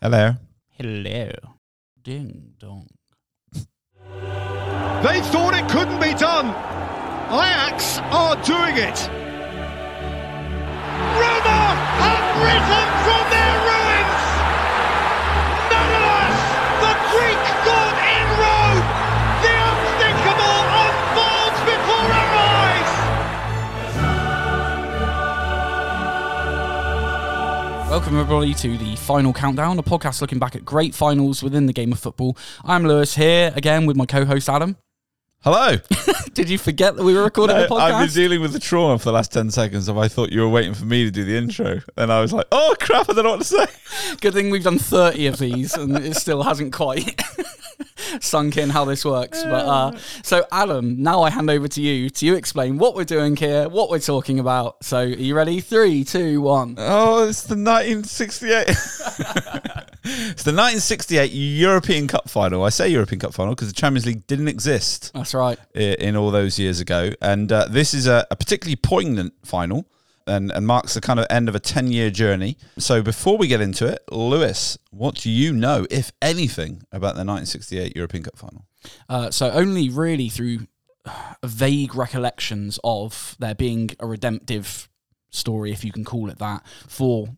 Hello. Hello. Ding dong. They thought it couldn't be done. Ajax are doing it. Roma have risen from Welcome, everybody, to the final countdown, a podcast looking back at great finals within the game of football. I'm Lewis here again with my co host Adam. Hello. Did you forget that we were recording the podcast? i've been dealing with the trauma for the last 10 seconds of I thought you were waiting for me to do the intro. And I was like, oh crap, I don't know what to say. Good thing we've done 30 of these and it still hasn't quite sunk in how this works. But uh, so, Adam, now I hand over to you to you explain what we're doing here, what we're talking about. So, are you ready? Three, two, one. Oh, it's the 1968. It's the 1968 European Cup final. I say European Cup final because the Champions League didn't exist That's right. i- in all those years ago. And uh, this is a, a particularly poignant final and, and marks the kind of end of a 10 year journey. So before we get into it, Lewis, what do you know, if anything, about the 1968 European Cup final? Uh, so only really through uh, vague recollections of there being a redemptive story, if you can call it that, for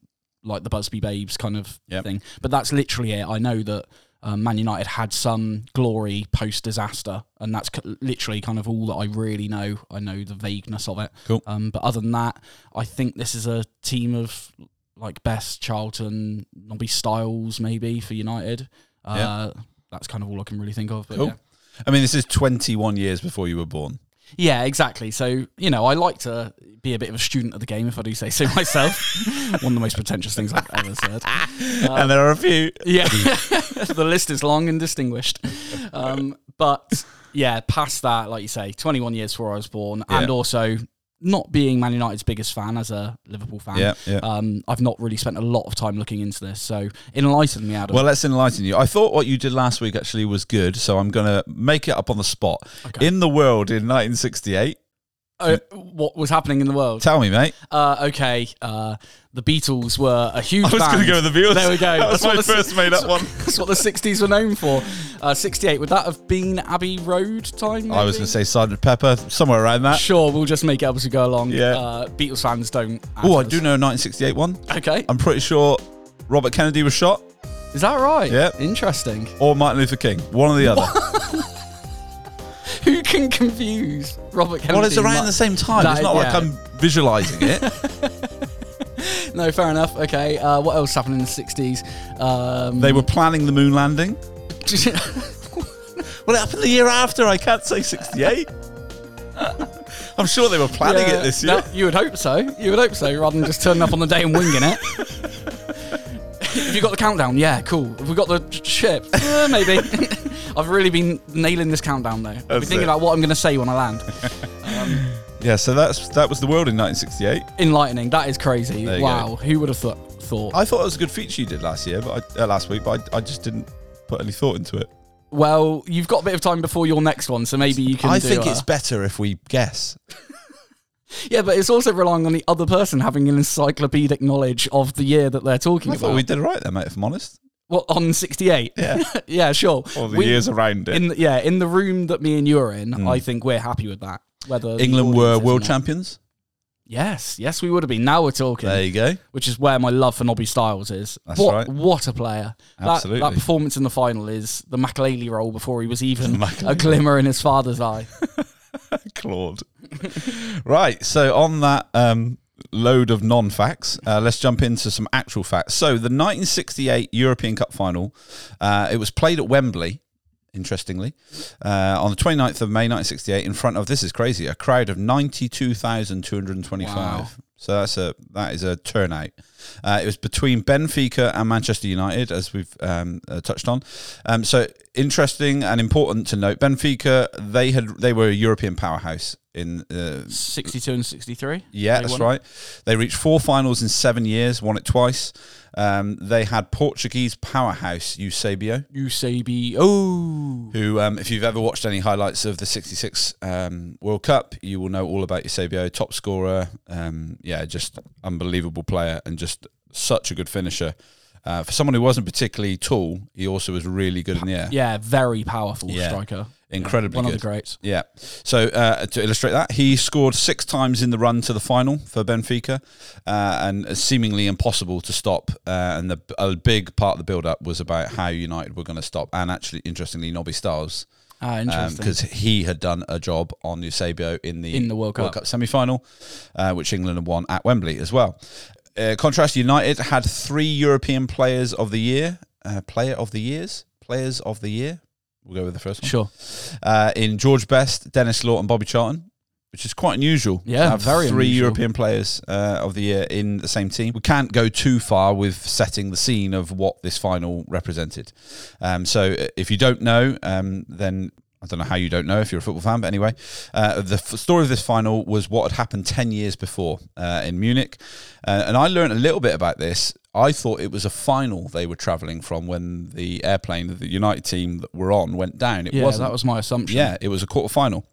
like the Busby Babes kind of Yep. thing. But that's literally it. I know that um, Man United had some glory post disaster, and that's c- literally kind of all that I really know. I know the vagueness of it. Cool. Um, but other than that, I think this is a team of like Best, Charlton, Nobby Stiles, maybe for United. Uh, That's kind of all I can really think of. But Cool. yeah. I mean, this is 21 years before you were born. Yeah, exactly. So, you know, I like to be a bit of a student of the game, if I do say so myself. One of the most pretentious things I've ever said. and there are a few. Yeah, the list is long and distinguished. Um, but yeah, past that, like you say, 21 years before I was born, and also not being Man United's biggest fan as a Liverpool fan. Yeah, yeah. Um, I've not really spent a lot of time looking into this. So enlighten me, Adam. Well, let's enlighten you. I thought what you did last week actually was good, so I'm going to make it up on the spot. Okay. In the world in 1968, Uh, what was happening in the world? tell me, mate. Uh, okay, uh, the Beatles were a huge. I was going to go with the Beatles. There we go. That was That's what my first made up one. That's what the '60s were known for. Uh, '68 would that have been Abbey Road time? I was going to say Sergeant Pepper, somewhere around that. Sure, we'll just make it up as we go along. Yeah. Uh, Beatles fans don't. Oh, I do know a 1968 one. Okay, I'm pretty sure Robert Kennedy was shot, is that right? Yeah. Interesting. or Martin Luther King. One or the other. Can confuse Robert Kennedy? well, it's around the same time. That- it's not like. I'm visualizing it. No, fair enough. Okay, uh, what else happened in the '60s? Um, they were planning the moon landing. Well, it happened the year after. I can't say 68. I'm sure they were planning Yeah, it this year. no, you would hope so. You would hope so, rather than just turning up on the day and winging it. Have you got the countdown? Yeah, cool. Have we got the sh- ship? Uh, maybe. I've really been nailing this countdown though. I've been thinking it. about what I'm going to say when I land. Yeah, so that's that was the world in 1968. Enlightening. That is crazy. Wow. Who would have thought? Thought. I thought it was a good feature you did last year, but I, uh, last week, but I, I just didn't put any thought into it. well, you've got a bit of time before your next one, so maybe you can. I think a- it's better if we guess. yeah, but it's also relying on the other person having an encyclopedic knowledge of the year that they're talking I about. thought we did right there, mate. If I'm honest, Well, on 68. Yeah. yeah, sure. all the We- years around it. in the, yeah, in the room that me and you are in, I think we're happy with that. Whether England were world champions. Yes, yes, we would have been. Now we're talking, There you go. which is where my love for Nobby Stiles is. That's what, right. What a player! That, Absolutely. that performance in the final is the Makelele role before he was even a glimmer in his father's eye. Claude. right. So on that um, load of non-facts, uh, let's jump into some actual facts. So the 1968 European Cup final, uh, it was played at Wembley. Interestingly, uh, on the 29th of May 1968, in front of this is crazy, a crowd of 92,225. Wow. So that's a that is a turnout. Uh, it was between Benfica and Manchester United, as we've um, uh, touched on. Um, so interesting and important to note, Benfica they had they were a European powerhouse in. Uh, 62 and 63. yeah, that's won. right. They reached four finals in seven years, won it twice. Um, they had Portuguese powerhouse Eusebio. Oh, who, um, if you've ever watched any highlights of the '66 um, World Cup, you will know all about Eusebio, top scorer. Um, yeah, just unbelievable player and just such a good finisher. Uh, for someone who wasn't particularly tall, he also was really good in the air. Yeah, very powerful Yeah. striker. Incredibly One good. of the greats. Yeah. So uh, to illustrate that, he scored six times in the run to the final for Benfica, uh, and seemingly impossible to stop. Uh, and the, a big part of the build-up was about how United were going to stop. And actually, interestingly, Nobby Stiles, Ah, interesting. because he had done a job on Eusebio in the In the World Cup. semi-final, uh, which England had won at Wembley as well. Uh, contrast: United had three European Players of the Year, uh, Player of the Years, Players of the Year. We'll go with the first one sure. uh, in George Best, Denis Law, and Bobby Charlton, which is quite unusual. Yeah, have very three unusual. European players uh, of the year in the same team. We can't go too far with setting the scene of what this final represented. Um, so, uh, if you don't know, um, then. I don't know how you don't know if you're a football fan, but anyway, uh, the f- story of this final was what had happened 10 years before uh, in Munich. Uh, and I learned a little bit about this. I thought it was a final they were travelling from when the airplane that the United team that were on went down. It Yeah, wasn't. that was my assumption. Yeah, it was a quarter final.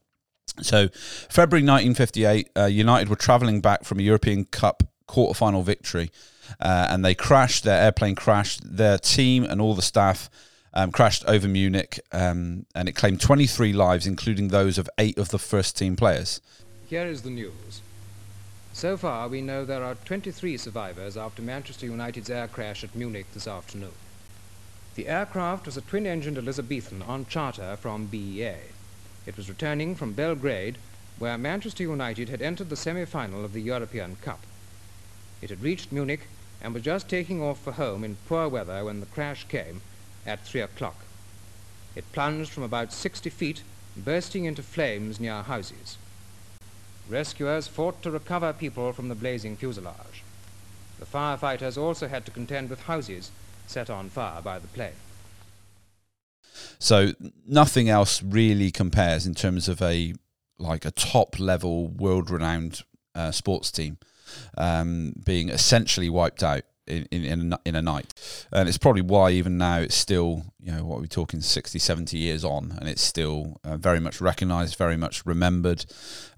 So, February 1958, uh, United were travelling back from a European Cup quarter final victory, uh, and they crashed. Their airplane crashed. Their team and all the staff um, crashed over Munich, um, and it claimed 23 lives, including those of eight of the first team players. Here is the news. So far, we know there are 23 survivors after Manchester United's air crash at Munich this afternoon. The aircraft was a twin-engined Elizabethan on charter from BEA. It was returning from Belgrade, where Manchester United had entered the semi-final of the European Cup. It had reached Munich and was just taking off for home in poor weather when the crash came at 3 o'clock. It plunged from about 60 feet, bursting into flames near houses. Rescuers fought to recover people from the blazing fuselage. The firefighters also had to contend with houses set on fire by the plane. So nothing else really compares in terms of a like a top level, world renowned uh, sports team um, being essentially wiped out in in in a, night, and it's probably why even now it's still you know what we're we talking 60, 70 years on, and it's still uh, very much recognised, very much remembered.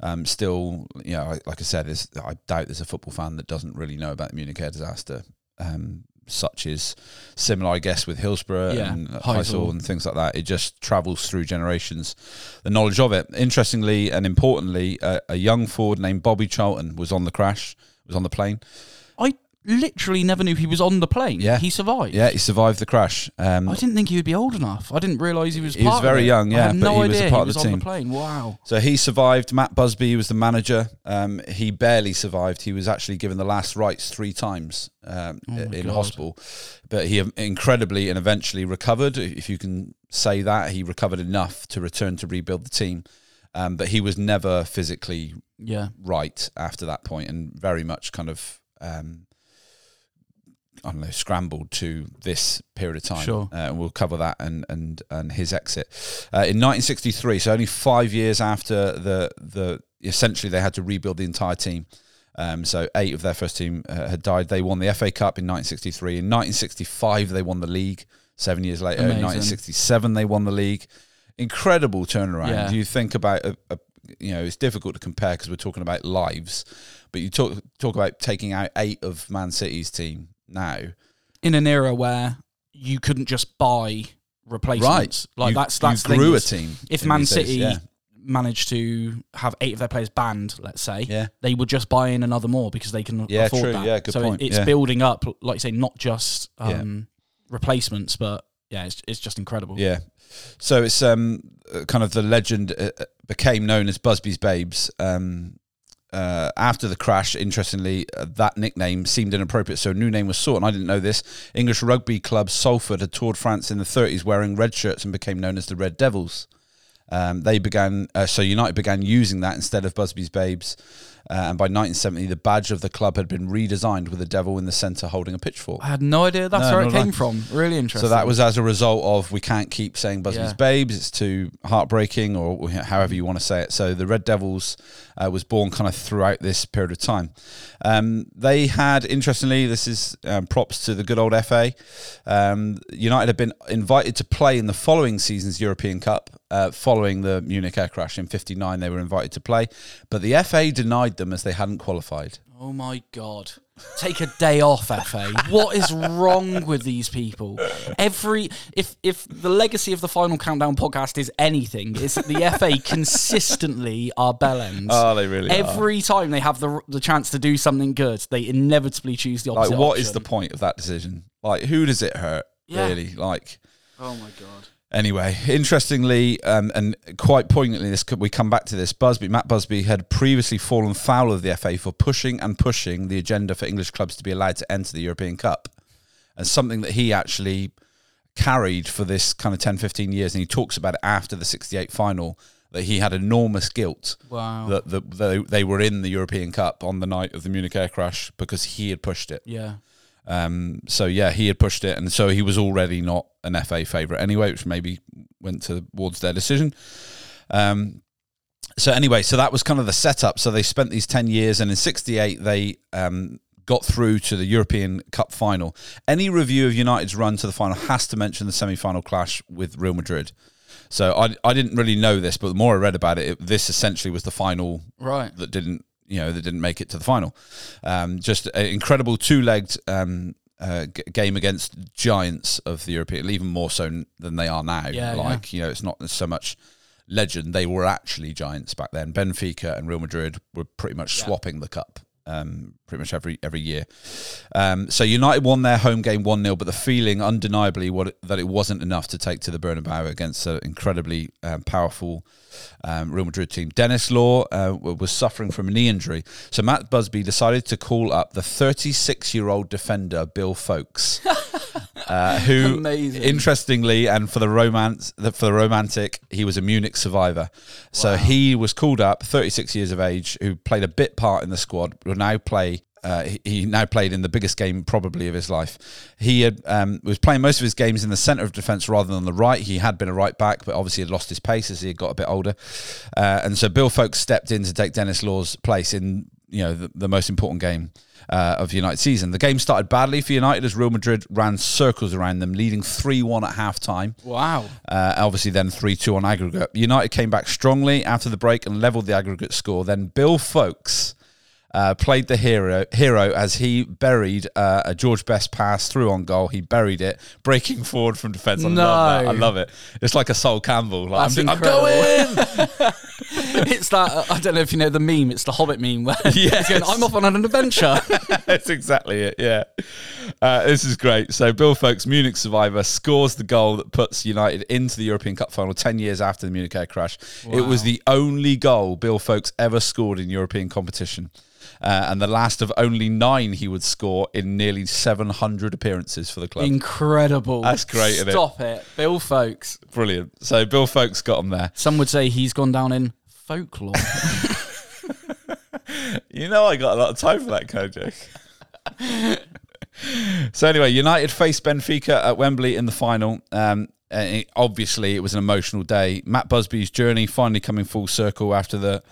Um, still, you know, like- like I said, there's, I doubt there's a football fan that doesn't really know about the Munich air disaster. Um, such is similar, I guess, with Hillsborough Yeah, and Heysel. And things like that. It just travels through generations, the knowledge of it. Interestingly and importantly, uh, a young forward named Bobby Charlton was on the crash, was on the plane. Literally never knew he was on the plane. Yeah. He survived. Yeah, he survived the crash. Um, I didn't think he would be old enough. I didn't realise he was. He was very young, yeah, but no he was a part he of was the on team. the plane. Wow. So he survived. Matt Busby was the manager. Um, he barely survived. He was actually given the last rites three times um, Oh in God. hospital, but he incredibly and eventually recovered. If you can say that, he recovered enough to return to rebuild the team. Um, but he was never physically Yeah. right after that point, and very much kind of. Um, I don't know, scrambled to this period of time. Sure. Uh, and we'll cover that and and and his exit uh, in 1963. So only five years after the the essentially they had to rebuild the entire team. Um, so eight of their first team uh, had died. They won the FA Cup in 1963. In 1965 they won the league. Seven years later, in 1967 they won the league. Incredible turnaround. Yeah. You think about a, a you know it's difficult to compare because we're talking about lives, but you talk talk about taking out eight of Man City's team now. In an era where you couldn't just buy replacements, like you, that's that's you grew a team. If Man these days, City yeah. managed to have eight of their players banned, let's say, Yeah. they would just buy in another more because they can Yeah, afford true. that. Yeah, good so point. it's Yeah. building up, like you say, not just um, replacements, but yeah, it's it's just incredible. Yeah. So it's um kind of the legend uh, uh, became known as Busby's Babes. Um, uh, after the crash, interestingly, uh, that nickname seemed inappropriate, so a new name was sought. And I didn't know this. English rugby club Salford had toured France in the 30s wearing red shirts and became known as the Red Devils. Um, they began, uh, so United began using that instead of Busby's Babes. Uh, and by 1970, the badge of the club had been redesigned with a devil in the centre holding a pitchfork. I had no idea that's No, where it nor did I. came from. Really interesting. So that was as a result of we can't keep saying Busby's Yeah. Babes. It's too heartbreaking, or however you want to say it. So the Red Devils uh, was born kind of throughout this period of time. Um, they had, interestingly, this is um, props to the good old FA. Um, United had been invited to play in the following season's European Cup. Uh, following the Munich air crash in '59, they were invited to play, but the FA denied them as they hadn't qualified. Oh my god. Take a day off, FA. What is wrong with these people? Every if if the legacy of the Final Countdown podcast is anything, it's that the FA consistently are bellends. Oh, they really are. Every time they have the the chance to do something good, they inevitably choose the opposite. Like, what is option. the point of that decision? Like, who does it hurt? Yeah. Really? Like, Oh my god. Anyway, interestingly, um, and quite poignantly, this we come back to this. Busby, Matt Busby, had previously fallen foul of the FA for pushing and pushing the agenda for English clubs to be allowed to enter the European Cup, and something that he actually carried for this kind of 10, 15 years. And he talks about it after the '68 final that he had enormous guilt Wow. that, that they, they were in the European Cup on the night of the Munich air crash because he had pushed it. yeah. Um, so yeah, he had pushed it, and so he was already not an FA favourite anyway, which maybe went towards their decision. Um, so anyway, so that was kind of the setup. So they spent these ten years, and in '68 they um, got through to the European Cup final. Any review of United's run to the final has to mention the semi-final clash with Real Madrid. So I, I didn't really know this, but the more I read about it, it this essentially was the final Right. that didn't you know that didn't make it to the final. Um, just an incredible two-legged um, uh, g- game against giants of the European, even more so n- than they are now. Yeah, like you know, it's not so much legend; they were actually giants back then. Benfica and Real Madrid were pretty much swapping the cup. Um, pretty much every every year. Um, so United won their home game one 0 but the feeling, undeniably, what that it wasn't enough to take to the Bernabeu against an incredibly um, powerful um, Real Madrid team. Denis Law uh, was suffering from a knee injury, so Matt Busby decided to call up the 36 year old defender Bill Foulkes, uh, who, Amazing. interestingly, and for the romance, the- for the romantic, he was a Munich survivor. So he was called up, 36 years of age, who played a bit part in the squad, will now play. Uh, he, he now played in the biggest game probably of his life. He had, um, was playing most of his games in the centre of defence rather than the right. He had been a right back, but obviously had lost his pace as he had got a bit older. Uh, and so Bill Foulkes stepped in to take Denis Law's place in you know the, the most important game uh, of United season. The game started badly for United as Real Madrid ran circles around them, leading three one at half time. Wow. Uh, obviously, then 3 2 on aggregate. United came back strongly after the break and levelled the aggregate score. Then Bill Foulkes. uh, played the hero hero as he buried uh, a George Best pass through on goal. He buried it, breaking forward from defence. I love that. I love it. It's like a Sol Campbell. Like, I'm, I'm going! it's that uh, I don't know if you know the meme. It's the Hobbit meme where Yes. he's going, "I'm off on an adventure." That's exactly it. Yeah, uh, this is great. So Bill Foulkes, Munich survivor, scores the goal that puts United into the European Cup final ten years after the Munich air crash. It was the only goal Bill Foulkes ever scored in European competition. Uh, and the last of only nine he would score in nearly 700 appearances for the club. Incredible. That's great, isn't it? Stop it, Bill Foulkes. Brilliant. So Bill Foulkes got him there. Some would say he's gone down in folklore. You know, I got a lot of time for that joke. so anyway, United faced Benfica at Wembley in the final. Um, it- obviously, it was an emotional day. Matt Busby's journey finally coming full circle after the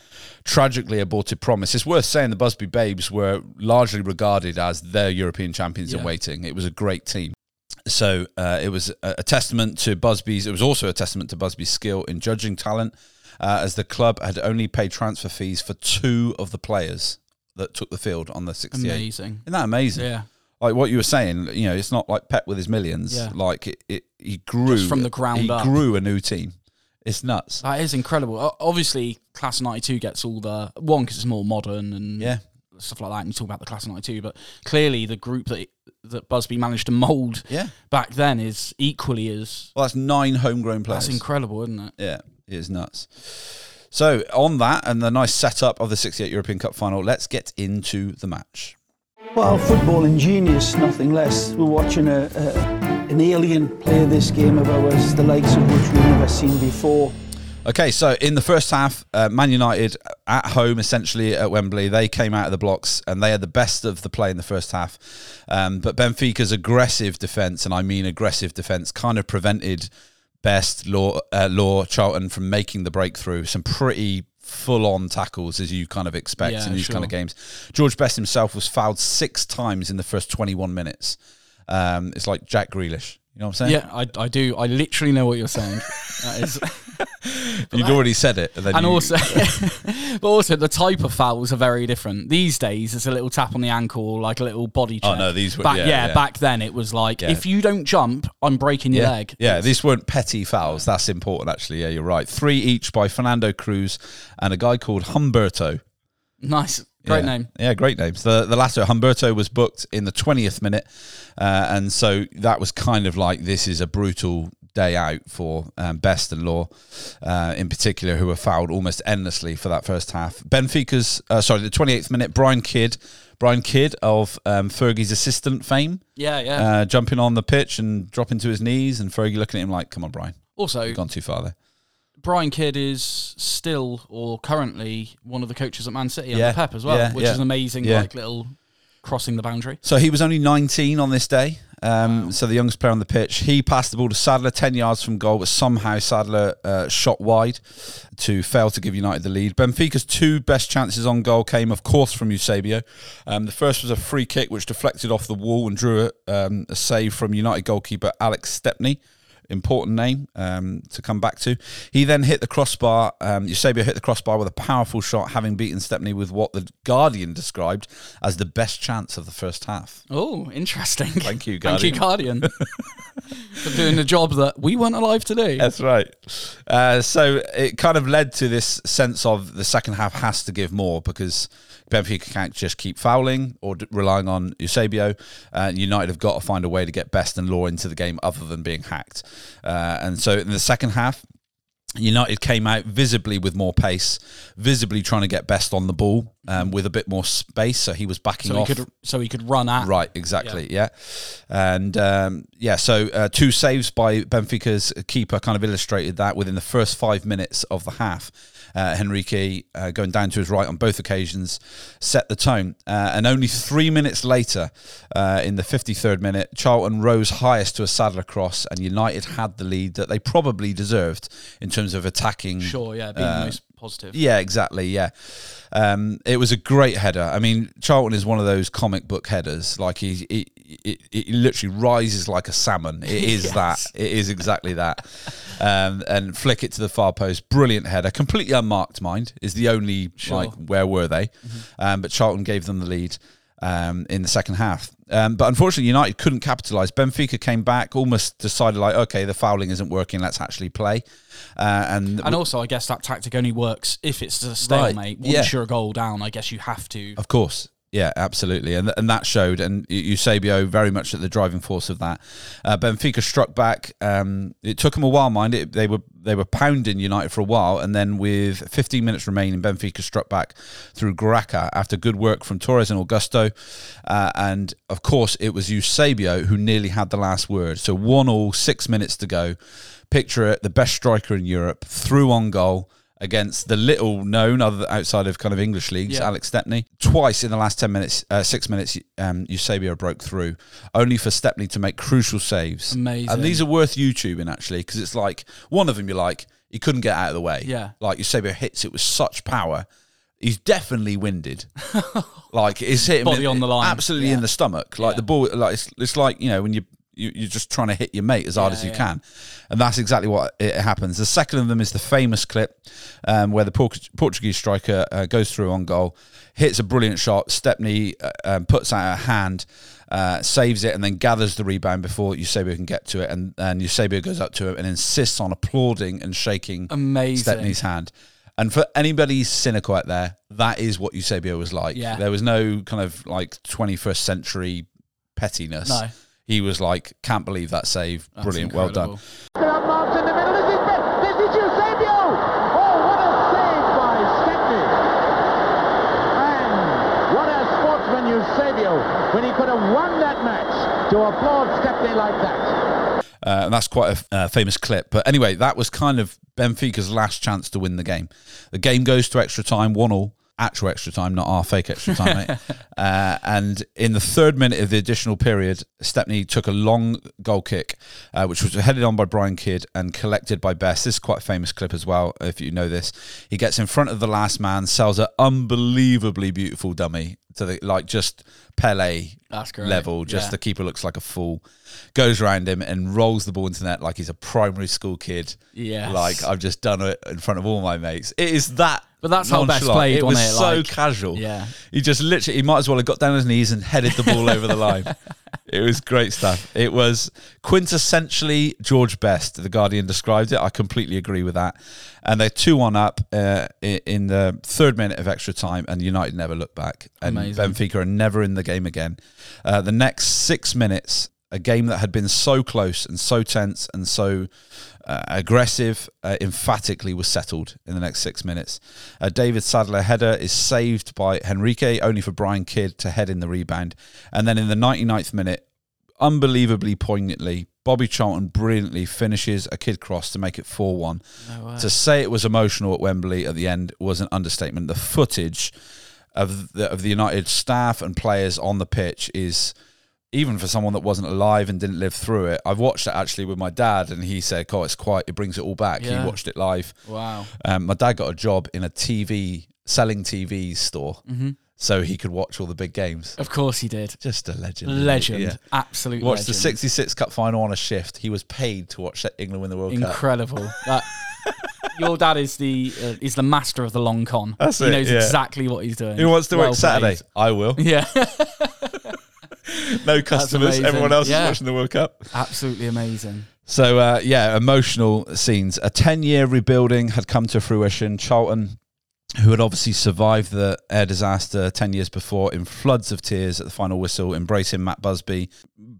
tragically aborted promise. It's worth saying the Busby Babes were largely regarded as their European champions in waiting. It was a great team. So uh, it was a, a testament to Busby's. It was also a testament to Busby's skill in judging talent, uh, as the club had only paid transfer fees for two of the players that took the field on the 68. Amazing. Isn't that amazing? Yeah. Like what you were saying, you know, it's not like Pep with his millions. Yeah. Like it, it, he grew Just from the ground He up. grew a new team. It's nuts. That is incredible. Obviously, Class 92 gets all the one because it's more modern and Yeah. Stuff like that. And you talk about the Class of 92, but clearly the group that that Busby managed to mould Yeah. back then is equally as Well, that's nine homegrown players. that's incredible, isn't it? Yeah, it is nuts. So on that and the nice setup of the 68 European Cup final, let's get into the match. Well, footballing genius, nothing less. We're watching a, a, an alien play this game of ours, the likes of which we've never seen before. Okay, so in the first half, uh, Man United at home, essentially at Wembley, they came out of the blocks and they had the best of the play in the first half. Um, but Benfica's aggressive defence, and I mean aggressive defence, kind of prevented Best, Law, uh, Law, Charlton from making the breakthrough. Some pretty full-on tackles, as you kind of expect Yeah, in these kind of games. George Best himself was fouled six times in the first 21 minutes. Um, it's like Jack Grealish. You know what I'm saying? Yeah, I, I do. I literally know what you're saying. That is, You'd already said it. And, and you- also, but also the type of fouls are very different. These days, it's a little tap on the ankle, like a little body check. Oh, no, these were- back, yeah, yeah, yeah. back then it was like Yeah. if you don't jump, I'm breaking your leg. yeah, these weren't petty fouls. That's important, actually. Yeah, you're right. Three each by Fernando Cruz and a guy called Humberto. Nice, great Yeah. name. Yeah, great names. The the latter, Humberto, was booked in the twentieth minute, uh, and so that was kind of like this is a brutal day out for um, Best and Law, uh, in particular, who were fouled almost endlessly for that first half. Benfica's uh, sorry, the twenty eighth minute, Brian Kidd, Brian Kidd of um, Fergie's assistant fame, Yeah, yeah. uh, jumping on the pitch and dropping to his knees, and Fergie looking at him like, "Come on, Brian, also, you've gone too far there." Brian Kidd is still or currently one of the coaches at Man City under Yeah, Pep as well, yeah, which yeah. is an amazing like little crossing the boundary. So he was only 19 on this day. Um, So the youngest player on the pitch. He passed the ball to Sadler 10 yards from goal, but somehow Sadler uh, shot wide to fail to give United the lead. Benfica's two best chances on goal came, of course, from Eusebio. Um, the first was a free kick which deflected off the wall and drew a, um, a save from United goalkeeper Alex Stepney. Important name um, to come back to. He then hit the crossbar. Um, Eusebio hit the crossbar with a powerful shot, having beaten Stepney with what the Guardian described as the best chance of the first half. Oh, interesting. Thank you, Thank you, Guardian, for doing the job that we weren't alive to do. That's right. Uh, so it kind of led to this sense of the second half has to give more because Benfica can't just keep fouling or d- relying on Eusebio. Uh, United have got to find a way to get Best and Law into the game other than being hacked. Uh, and so in the second half, United came out visibly with more pace, visibly trying to get Best on the ball um, with a bit more space. So he was backing so he off. could so he could run at Right, exactly, yeah. And um, yeah, so uh, two saves by Benfica's keeper kind of illustrated that within the first five minutes of the half. Uh, Henrique uh, going down to his right on both occasions set the tone. Uh, and only three minutes later, uh, in the 53rd minute, Charlton rose highest to a Sadler cross, and United had the lead that they probably deserved in terms of attacking. Sure, yeah, being the most positive. Yeah, exactly. Yeah, um, it was a great header. I mean, Charlton is one of those comic book headers. Like he, he, he, he literally rises like a salmon. It is that. It is exactly that. Um, and flick it to the far post. Brilliant header. Completely unmarked. Mind is the only like where were they? Um, but Charlton gave them the lead. Um, in the second half, um, but unfortunately, United couldn't capitalise. Benfica came back, almost decided like, okay, the fouling isn't working. Let's actually play. Uh, and And also, I guess that tactic only works if it's a stalemate. Once yeah. you're a goal down, I guess you have to. Of course. Yeah, absolutely. And and that showed, and Eusebio very much at the driving force of that. Uh, Benfica struck back. Um, it took them a while, mind it. They were they were pounding United for a while, and then with 15 minutes remaining, Benfica struck back through Graca after good work from Torres and Augusto. Uh, and of course, it was Eusebio who nearly had the last word. So one all, six minutes to go. Picture it: the best striker in Europe through on goal against the little known other outside of kind of English leagues, Yeah. Alex Stepney. Twice in the last 10 minutes, uh, six minutes, um, Eusebio broke through, only for Stepney to make crucial saves. Amazing. And these are worth YouTubing actually, because it's like one of them you're like, he couldn't get out of the way. Yeah. Like Eusebio hits it with such power. He's definitely winded. like it's hit him Body in- on the line. absolutely Yeah. in the stomach. Like Yeah. the ball, like it's, it's like you know when you, you you're just trying to hit your mate as hard Yeah, as you yeah. can, and that's exactly what it happens. The second of them is the famous clip um, where the Port- Portuguese striker uh, goes through on goal, hits a brilliant shot. Stepney uh, um, puts out a hand. Uh, saves it and then gathers the rebound before Eusebio can get to it, and and Eusebio goes up to him and insists on applauding and shaking Amazing. Stepney's hand. And for anybody cynical out there, that is what Eusebio was like. Yeah. There was no kind of like 21st century pettiness. No. He was like, can't believe that save. That's Brilliant. Well done. incredible. Up marks in the middle. This is Ben. This is Eusebio. Oh, what a save by Stepney. And what a sportsman Eusebio when he could have won that match to applaud Stepney like that. Uh, and that's quite a uh, famous clip. But anyway, that was kind of Benfica's last chance to win the game. The game goes to extra time, one all. Actual extra time, not our fake extra time, mate. Uh, and in the third minute of the additional period, Stepney took a long goal kick, uh, which was headed on by Brian Kidd and collected by Best. This is quite a famous clip as well, if you know this. He gets in front of the last man, sells an unbelievably beautiful dummy to the like just Pele level. Just Yeah. the keeper looks like a fool. Goes around him and rolls the ball into net like he's a primary school kid. Yeah, Like I've just done it in front of all my mates. It is that. But that's how Best played, It was it? so Like- casual. Yeah. He just literally, he might as well have got down on his knees and headed the ball over the line. It was great stuff. It was quintessentially George Best. The Guardian described it. I completely agree with that. And they're 2 1 up uh, in the third minute of extra time, and United never looked back. And Amazing. Benfica are never in the game again. Uh, the next six minutes, a game that had been so close and so tense and so uh, aggressive, uh, emphatically was settled in the next six minutes. Uh, David Sadler header is saved by Henrique, only for Brian Kidd to head in the rebound. And then in the 99th minute, unbelievably poignantly, Bobby Charlton brilliantly finishes a Kidd cross to make it 4 1. To say it was emotional at Wembley at the end was an understatement. The footage of the, of the United staff and players on the pitch is even for someone that wasn't alive and didn't live through it. I've watched it actually with my dad, and he said, "Oh, it's quite. It brings it all back." Yeah. He watched it live. Wow. Um, my dad got a job in a TV selling TV store, Mm-hmm. so he could watch all the big games. Of course he did. Just a legend. Legend. Yeah. Absolute Watched the '66 Cup final on a shift. He was paid to watch England win the World Cup. Incredible. Your dad is the uh, is the master of the long con. That's he it, knows yeah. exactly what he's doing. Who wants to Well work Saturday? played. I will. Yeah, No customers. Everyone else Yeah. is watching the World Cup. absolutely amazing. So uh, yeah, emotional scenes. A ten-year rebuilding had come to fruition. Charlton, who had obviously survived the air disaster ten years before, in floods of tears at the final whistle, embracing Matt Busby.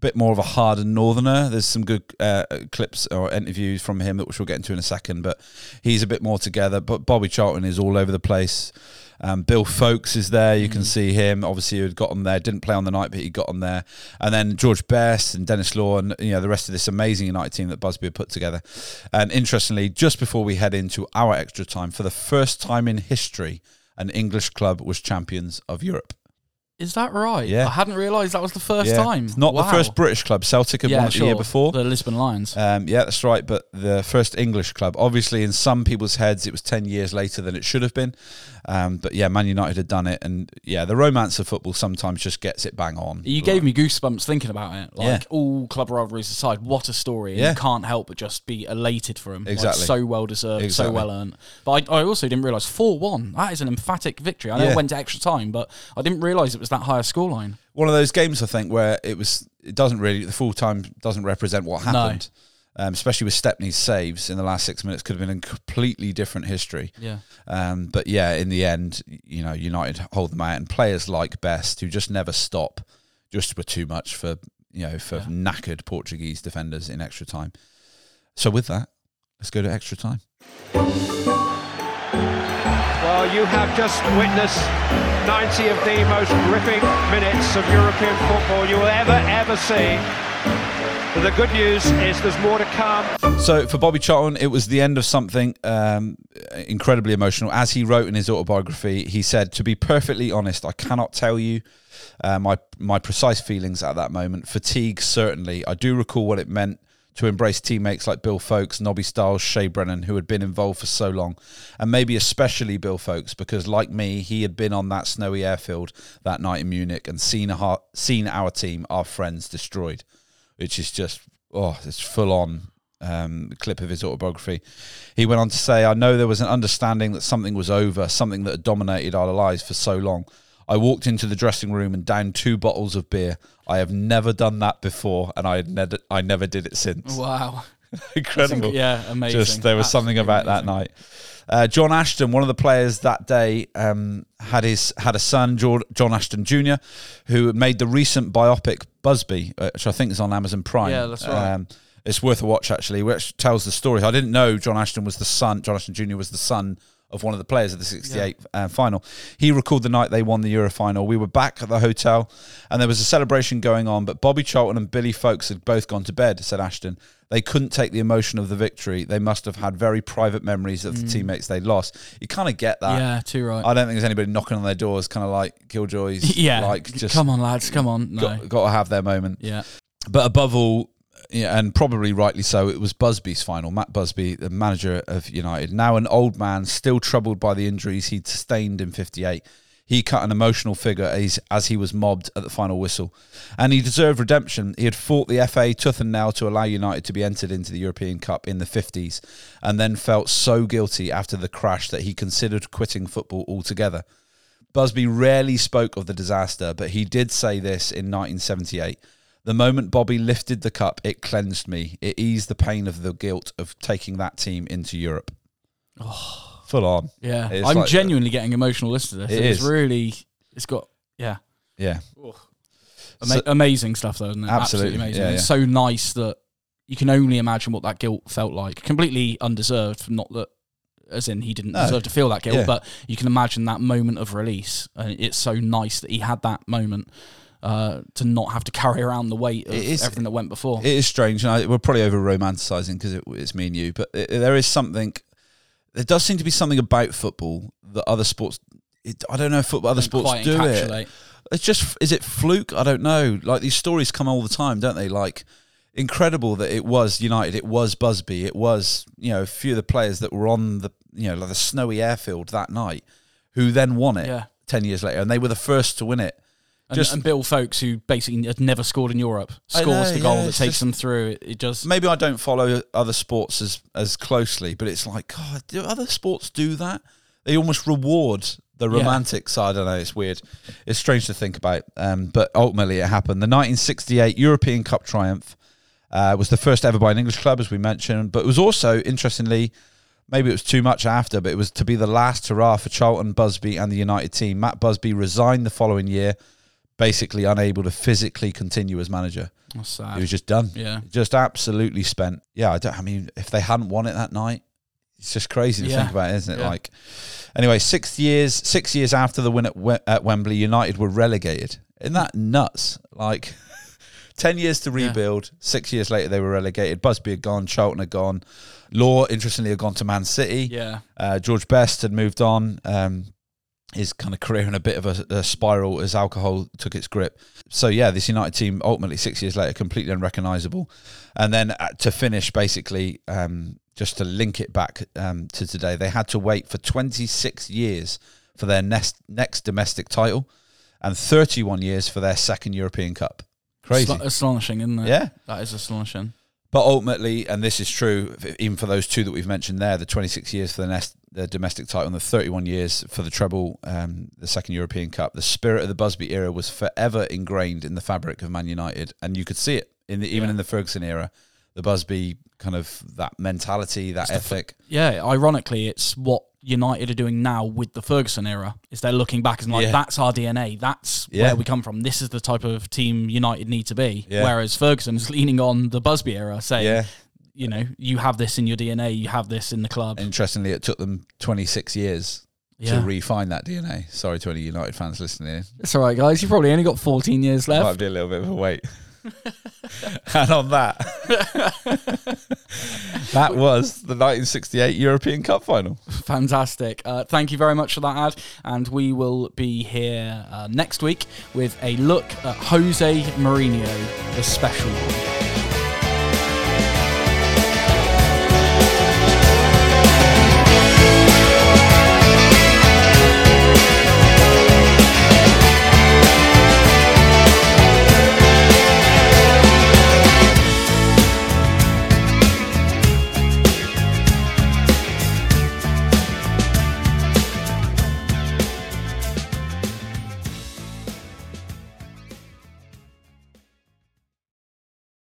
Bit more of a hardened northerner. There's some good uh, clips or interviews from him, which we'll get into in a second. But he's a bit more together. But Bobby Charlton is all over the place. Um, Bill Foulkes is there. You can see him. Obviously, he had got on there. Didn't play on the night, but he got on there. And then George Best and Denis Law and you know the rest of this amazing United team that Busby had put together. And interestingly, just before we head into our extra time, for the first time in history, an English club was champions of Europe. Is that right? Yeah. I hadn't realised that was the first Yeah. time. It's not the first British club. Celtic had yeah, won it sure. the year before. The Lisbon Lions. Um, yeah, that's right. But the first English club, obviously, in some people's heads, it was 10 years later than it should have been. Um, but yeah, Man United had done it. And yeah, the romance of football sometimes just gets it bang on. You gave me goosebumps thinking about it. Like Yeah. all club rivalries aside, what a story! And Yeah. You can't help but just be elated for him. Like, Exactly. so well deserved, Exactly. so well earned. But I, I also didn't realise four one. That is an emphatic victory. I know Yeah. it went to extra time, but I didn't realise it was that high a scoreline. One of those games, I think, where it was, it doesn't really, the full time doesn't represent what happened. Um, especially with Stepney's saves in the last six minutes, could have been a completely different history. Yeah. Um, but yeah, in the end, you know, United hold them out, and players like Best, who just never stop, just were too much for you know for knackered Portuguese defenders in extra time. So with that, let's go to extra time. Well, you have just witnessed 90 of the most gripping minutes of European football you will ever, ever see. But the good news is there's more to come. So for Bobby Charlton, it was the end of something um, incredibly emotional. As he wrote in his autobiography, he said, "To be perfectly honest, I cannot tell you uh, my my precise feelings at that moment. Fatigue, certainly. I do recall what it meant." To embrace teammates like Bill Foulkes, Nobby Stiles, Shay Brennan, who had been involved for so long, and maybe especially Bill Foulkes, because like me, he had been on that snowy airfield that night in Munich and seen our, seen our team, our friends, destroyed which is just oh, it's full on um, clip of his autobiography. He went on to say, "I know there was an understanding that something was over, something that had dominated our lives for so long. I walked into the dressing room and downed two bottles of beer. I have never done that before, and I had never, I never did it since. Wow. Incredible, Yeah, amazing. Just there was something Absolutely about that night. Uh, John Ashton, one of the players that day, um, had his had a son, John Ashton Jr., who made the recent biopic Busby, uh, which I think is on Amazon Prime. Yeah, that's right. Um, it's worth a watch actually, which tells the story. I didn't know John Ashton was the son. John Ashton Jr. was the son of one of the players of the 68 uh, final. He recalled the night they won the Euro final. We were back at the hotel and there was a celebration going on, but Bobby Charlton and Billy Foulkes had both gone to bed, said Ashton. They couldn't take the emotion of the victory. They must have had very private memories of the teammates they'd lost. You kind of get that. yeah, too right. I don't think there's anybody knocking on their doors, kind of like Killjoys. yeah, like just come on, lads, come on. No. got, got to have their moment. yeah, But above all, yeah, and probably rightly so, it was Busby's final. Matt Busby, the manager of United, now an old man, still troubled by the injuries he'd sustained in '58. He cut an emotional figure as, as he was mobbed at the final whistle. And he deserved redemption. He had fought the FA tooth and nail to allow United to be entered into the European Cup in the 50s, and then felt so guilty after the crash that he considered quitting football altogether. Busby rarely spoke of the disaster, but he did say this in 1978. The moment Bobby lifted the cup, it cleansed me. It eased the pain of the guilt of taking that team into Europe. Oh. Full on. yeah. It's I'm like- uh, genuinely getting emotional listening to this. It it's is. really, it's got yeah, Yeah. ama- So- amazing stuff though, isn't it? Absolutely, amazing. yeah, It's so nice that you can only imagine what that guilt felt like. Completely undeserved, not that. As in, he didn't No. deserve to feel that guilt, Yeah. but you can imagine that moment of release, and it's so nice that he had that moment uh, to not have to carry around the weight of is- everything that went before. It is strange, and I, we're probably over romanticizing because it, it's me and you, but it, there is something. There does seem to be something about football that other sports. It, I don't know if football, other sports do it. It's just is it fluke? I don't know. Like these stories come all the time, don't they? Like incredible that it was United, it was Busby, it was you know a few of the players that were on the you know like the snowy airfield that night who then won it Yeah. ten years later, and they were the first to win it. And, Just and Bill Foulkes, who basically had never scored in Europe, scores know, the goal yeah, that takes just- them through. It, it just maybe I don't follow other sports as as closely, but it's like God, do other sports do that? They almost reward the Yeah. romantic side. I don't know. It's weird. It's strange to think about, um, but ultimately it happened. The 1968 European Cup triumph uh, was the first ever by an English club, as we mentioned, but it was also interestingly. Maybe it was too much after, but it was to be the last hurrah for Charlton, Busby, and the United team. Matt Busby resigned the following year, basically unable to physically continue as manager. That's sad. He was just done. Yeah. Just absolutely spent. Yeah, I don't I mean if they hadn't won it that night, it's just crazy to Yeah. think about, isn't it? Yeah. Like anyway, 6 years 6 years after the win at, we- at Wembley, United were relegated. Isn't that nuts? Like 10 years to Yeah. rebuild, 6 years later they were relegated. Busby had gone, Charlton had gone. Law interestingly had gone to Man City. yeah. Uh, George Best had moved on. Um, his kind of career in a bit of a, a spiral as alcohol took its grip. So yeah, this United team ultimately six years later completely unrecognisable, and then uh, to finish basically um, just to link it back um, to today, they had to wait for 26 years for their next next domestic title, and 31 years for their second European Cup. Crazy. Aston- astonishing, isn't it? Yeah. That is astonishing. But ultimately, and this is true even for those two that we've mentioned there, the 26 years for the, nest, the domestic title and the 31 years for the treble, um, the second European Cup, the spirit of the Busby era was forever ingrained in the fabric of Man United. And you could see it in the, even Yeah. in the Ferguson era, the Busby kind of that mentality, that ethic. Yeah, ironically, it's what United are doing now with the Ferguson era. Is they're looking back and like, Yeah. that's our DNA. That's Yeah. where we come from. This is the type of team United need to be. Whereas Ferguson is leaning on the Busby era, saying, Yeah. You know, you have this in your DNA, you have this in the club. Interestingly, it took them 26 years Yeah. to refine that DNA. Sorry to any United fans listening. In. It's all right, guys. You've probably only got 14 years left. Might be a little bit of a wait. and on that, that was the 1968 European Cup final. Fantastic. Uh, thank you very much for that ad. And we will be here uh, next week with a look at Jose Mourinho, the special one.